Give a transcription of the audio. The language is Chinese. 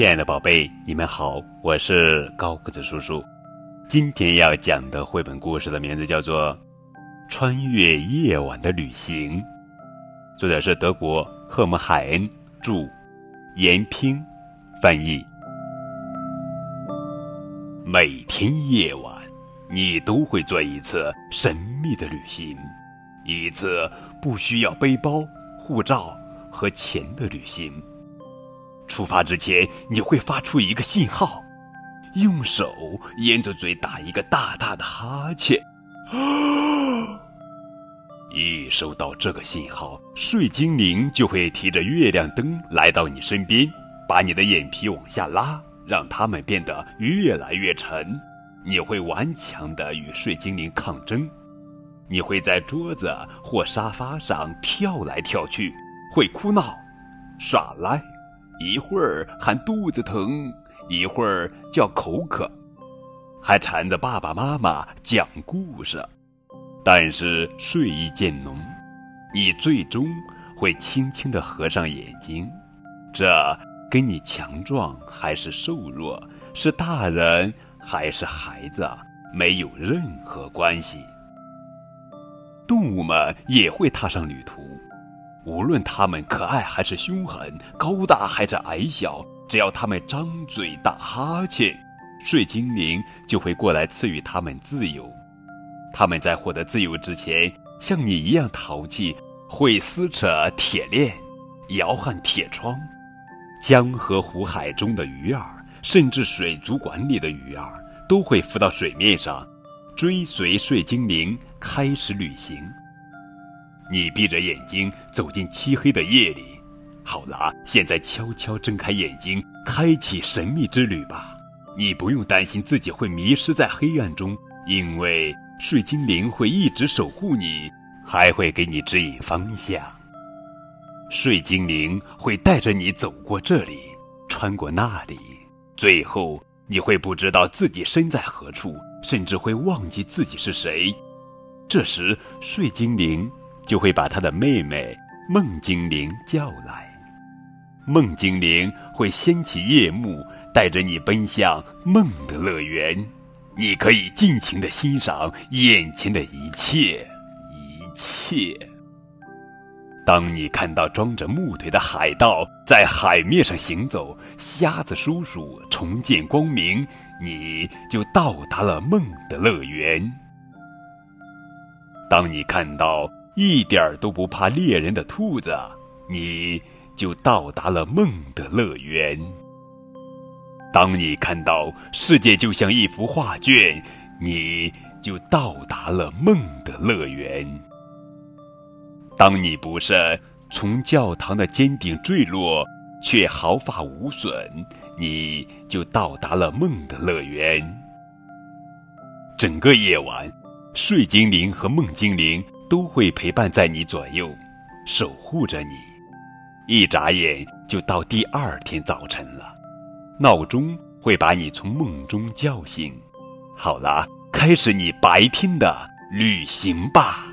亲爱的宝贝，你们好，我是高个子叔叔。今天要讲的绘本故事的名字叫做《穿越夜晚的旅行》，作者是德国赫姆海恩著，严拼翻译。每天夜晚，你都会做一次神秘的旅行，一次不需要背包、护照和钱的旅行。出发之前，你会发出一个信号，用手沿着嘴打一个大大的哈欠。一收到这个信号，睡精灵就会提着月亮灯来到你身边，把你的眼皮往下拉，让它们变得越来越沉。你会顽强地与睡精灵抗争，你会在桌子或沙发上跳来跳去，会哭闹、耍赖。一会儿喊肚子疼，一会儿叫口渴，还缠着爸爸妈妈讲故事。但是睡意渐浓，你最终会轻轻地合上眼睛。这跟你强壮还是瘦弱，是大人还是孩子，没有任何关系。动物们也会踏上旅途。无论它们可爱还是凶狠，高大还是矮小，只要它们张嘴打哈欠，睡精灵就会过来赐予它们自由。他们在获得自由之前，像你一样淘气，会撕扯铁链，摇撼铁窗。江河湖海中的鱼儿，甚至水族馆里的鱼儿，都会浮到水面上，追随睡精灵开始旅行。你闭着眼睛走进漆黑的夜里，好了，现在悄悄睁开眼睛，开启神秘之旅吧。你不用担心自己会迷失在黑暗中，因为睡精灵会一直守护你，还会给你指引方向。睡精灵会带着你走过这里，穿过那里，最后你会不知道自己身在何处，甚至会忘记自己是谁。这时，睡精灵。就会把他的妹妹梦精灵叫来，梦精灵会掀起夜幕，带着你奔向梦的乐园。你可以尽情的欣赏眼前的一切，一切。当你看到装着木腿的海盗在海面上行走，瞎子叔叔重见光明，你就到达了梦的乐园。当你看到。一点儿都不怕猎人的兔子，你就到达了梦的乐园。当你看到世界就像一幅画卷，你就到达了梦的乐园。当你不慎从教堂的尖顶坠落，却毫发无损，你就到达了梦的乐园。整个夜晚，睡精灵和梦精灵。都会陪伴在你左右，守护着你。一眨眼就到第二天早晨了，闹钟会把你从梦中叫醒。好了，开始你白天的旅行吧。